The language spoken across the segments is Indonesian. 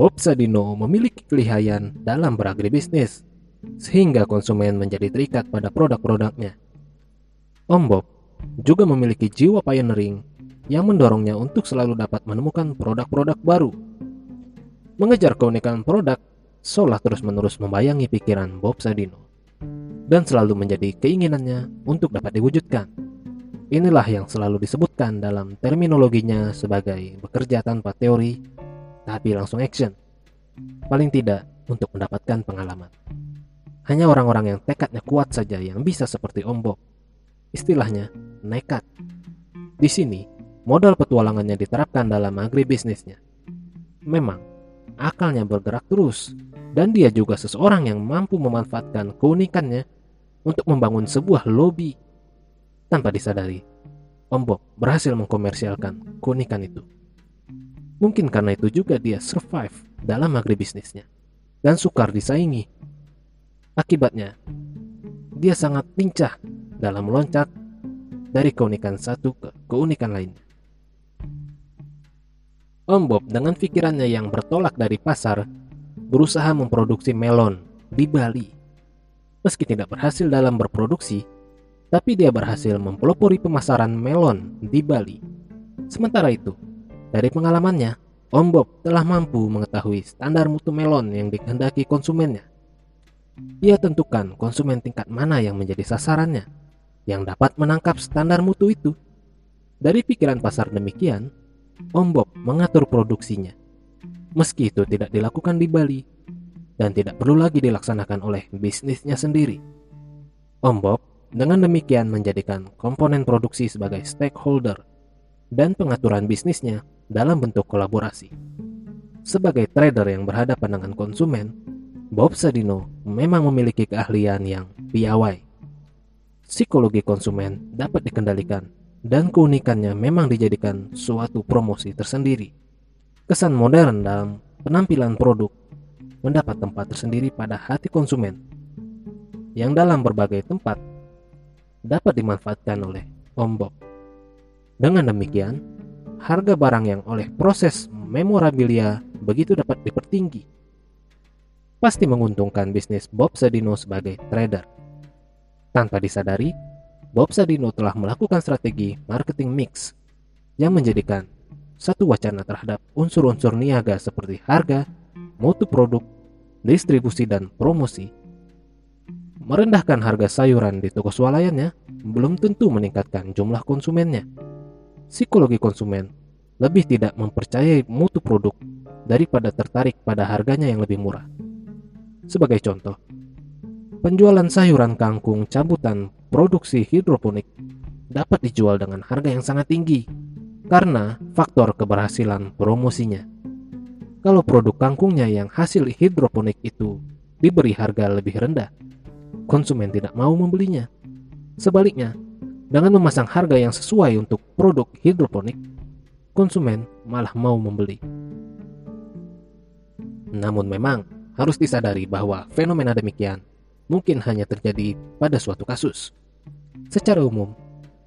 Bob Sadino memiliki kelihayan dalam beragribisnis, sehingga konsumen menjadi terikat pada produk-produknya. Om Bob juga memiliki jiwa pioneering yang mendorongnya untuk selalu dapat menemukan produk-produk baru. Mengejar keunikan produk seolah terus-menerus membayangi pikiran Bob Sadino dan selalu menjadi keinginannya untuk dapat diwujudkan. Inilah yang selalu disebutkan dalam terminologinya sebagai bekerja tanpa teori, tapi langsung action. Paling tidak untuk mendapatkan pengalaman. Hanya orang-orang yang tekadnya kuat saja yang bisa seperti Om Bob. Istilahnya, nekat. Di sini, modal petualangannya diterapkan dalam agribisnisnya. Memang, akalnya bergerak terus, dan dia juga seseorang yang mampu memanfaatkan keunikannya untuk membangun sebuah lobby tanpa disadari. Om Bob berhasil mengkomersialkan keunikan itu. Mungkin karena itu juga dia survive dalam agribisnisnya dan sukar disaingi. Akibatnya, dia sangat lincah dalam meloncat dari keunikan satu ke keunikan lainnya. Om Bob dengan pikirannya yang bertolak dari pasar berusaha memproduksi melon di Bali. Meski tidak berhasil dalam berproduksi, tapi dia berhasil mempelopori pemasaran melon di Bali. Sementara itu, dari pengalamannya, Om Bob telah mampu mengetahui standar mutu melon yang dikehendaki konsumennya. Ia tentukan konsumen tingkat mana yang menjadi sasarannya, yang dapat menangkap standar mutu itu. Dari pikiran pasar demikian, Om Bob mengatur produksinya meski itu tidak dilakukan di Bali dan tidak perlu lagi dilaksanakan oleh bisnisnya sendiri. Om Bob dengan demikian menjadikan komponen produksi sebagai stakeholder dan pengaturan bisnisnya dalam bentuk kolaborasi. Sebagai trader yang berhadapan dengan konsumen, Bob Sadino memang memiliki keahlian yang piawai. Psikologi konsumen dapat dikendalikan dan keunikannya memang dijadikan suatu promosi tersendiri. Kesan modern dalam penampilan produk mendapat tempat tersendiri pada hati konsumen yang dalam berbagai tempat dapat dimanfaatkan oleh Om Bob. Dengan demikian, harga barang yang oleh proses memorabilia begitu dapat dipertinggi. Pasti menguntungkan bisnis Bob Sadino sebagai trader. Tanpa disadari, Bob Sadino telah melakukan strategi marketing mix yang menjadikan satu wacana terhadap unsur-unsur niaga seperti harga, mutu produk, distribusi, dan promosi. Merendahkan harga sayuran di toko swalayannya belum tentu meningkatkan jumlah konsumennya. Psikologi konsumen lebih tidak mempercayai mutu produk daripada tertarik pada harganya yang lebih murah. Sebagai contoh, penjualan sayuran kangkung cabutan produksi hidroponik dapat dijual dengan harga yang sangat tinggi karena faktor keberhasilan promosinya. Kalau produk kangkungnya yang hasil hidroponik itu diberi harga lebih rendah, konsumen tidak mau membelinya. Sebaliknya, dengan memasang harga yang sesuai untuk produk hidroponik, konsumen malah mau membeli. Namun memang harus disadari bahwa fenomena demikian mungkin hanya terjadi pada suatu kasus. Secara umum,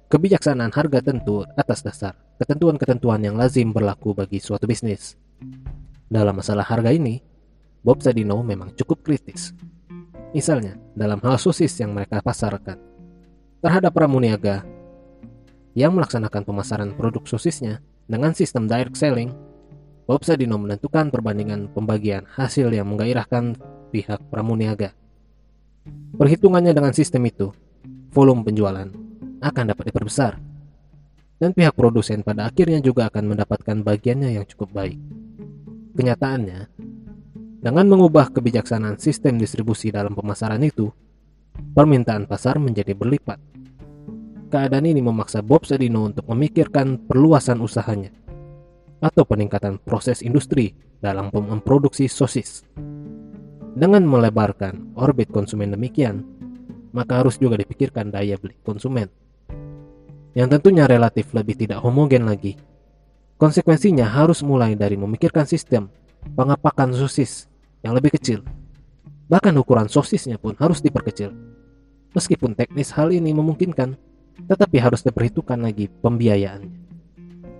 kebijaksanaan harga tentu atas dasar ketentuan-ketentuan yang lazim berlaku bagi suatu bisnis. Dalam masalah harga ini, Bob Sadino memang cukup kritis. Misalnya, dalam hal sosis yang mereka pasarkan. Terhadap Pramuniaga yang melaksanakan pemasaran produk sosisnya dengan sistem direct selling, Bob Sadino menentukan perbandingan pembagian hasil yang menggairahkan pihak Pramuniaga. Perhitungannya dengan sistem itu, volume penjualan akan dapat diperbesar. Dan pihak produsen pada akhirnya juga akan mendapatkan bagiannya yang cukup baik. Kenyataannya, dengan mengubah kebijaksanaan sistem distribusi dalam pemasaran itu, permintaan pasar menjadi berlipat. Keadaan ini memaksa Bob Sadino untuk memikirkan perluasan usahanya atau peningkatan proses industri dalam memproduksi sosis. Dengan melebarkan orbit konsumen demikian, maka harus juga dipikirkan daya beli konsumen yang tentunya relatif lebih tidak homogen lagi. Konsekuensinya harus mulai dari memikirkan sistem pengapakan sosis yang lebih kecil. Bahkan ukuran sosisnya pun harus diperkecil. Meskipun teknis hal ini memungkinkan, tetapi harus diperhitungkan lagi pembiayaannya.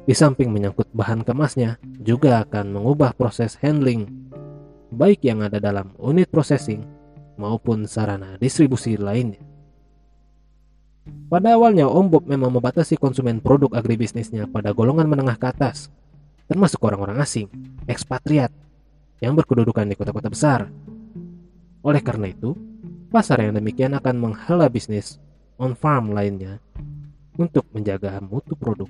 Di samping menyangkut bahan kemasnya, juga akan mengubah proses handling, baik yang ada dalam unit processing maupun sarana distribusi lainnya. Pada awalnya, Om Bob memang membatasi konsumen produk agribisnisnya pada golongan menengah ke atas, termasuk orang-orang asing, ekspatriat, yang berkedudukan di kota-kota besar. Oleh karena itu, pasar yang demikian akan menghala bisnis on-farm lainnya untuk menjaga mutu produk.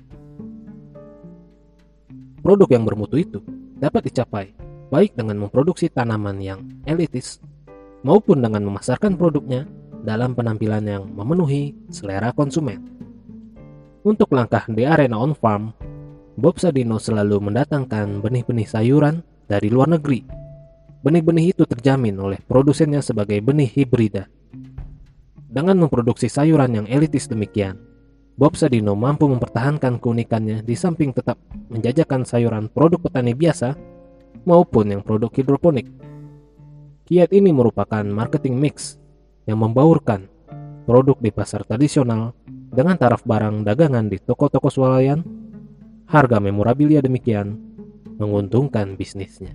Produk yang bermutu itu dapat dicapai baik dengan memproduksi tanaman yang elitis maupun dengan memasarkan produknya dalam penampilan yang memenuhi selera konsumen. Untuk langkah di arena on-farm, Bob Sadino selalu mendatangkan benih-benih sayuran dari luar negeri. Benih-benih itu terjamin oleh produsennya sebagai benih hibrida. Dengan memproduksi sayuran yang elitis demikian, Bob Sadino mampu mempertahankan keunikannya di samping tetap menjajakan sayuran produk petani biasa maupun yang produk hidroponik. Kiat ini merupakan marketing mix yang membaurkan produk di pasar tradisional dengan taraf barang dagangan di toko-toko swalayan, harga memorabilia demikian menguntungkan bisnisnya.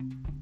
thank you